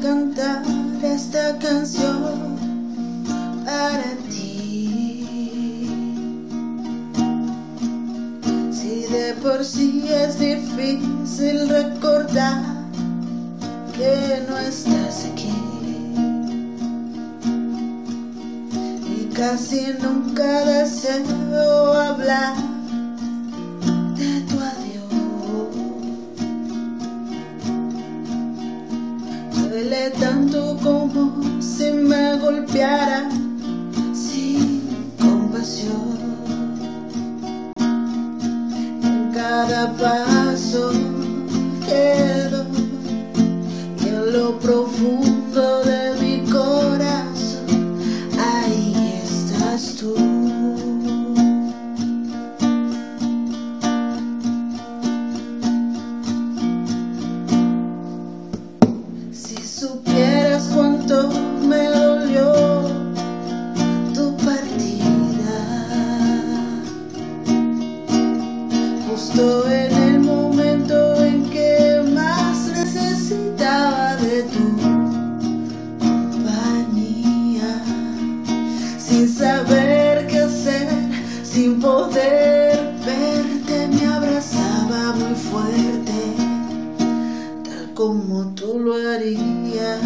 cantar esta canción para ti. Si de por sí es difícil recordar que no estás aquí. Y casi nunca deseo hablar sin compasión. En cada paso que doy y en lo profundo justo en el momento en que más necesitaba de tu compañía, sin saber qué hacer, sin poder verte, me abrazaba muy fuerte tal como tú lo harías.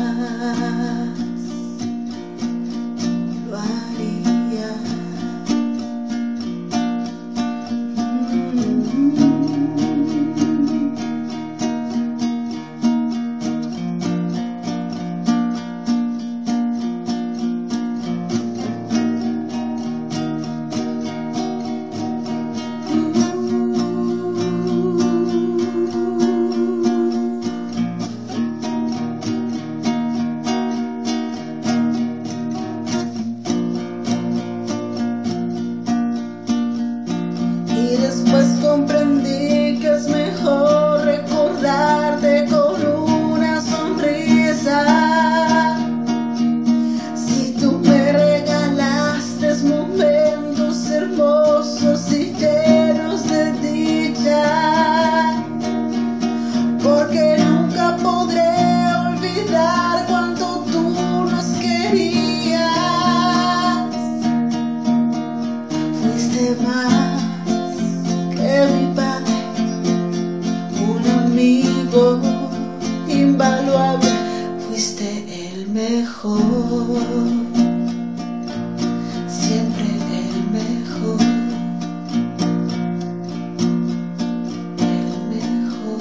Y después comprendí que es mejor recordarte con una sonrisa. Si tú me regalaste momentos hermosos y llenos de dicha, porque nunca podré olvidar cuando tú nos querías. Fuiste más mejor, siempre el mejor, el mejor.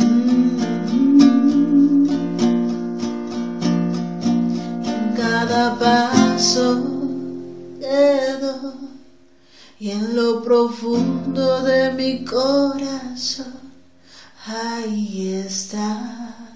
Mm. En cada paso quedo y en lo profundo de mi corazón ahí está.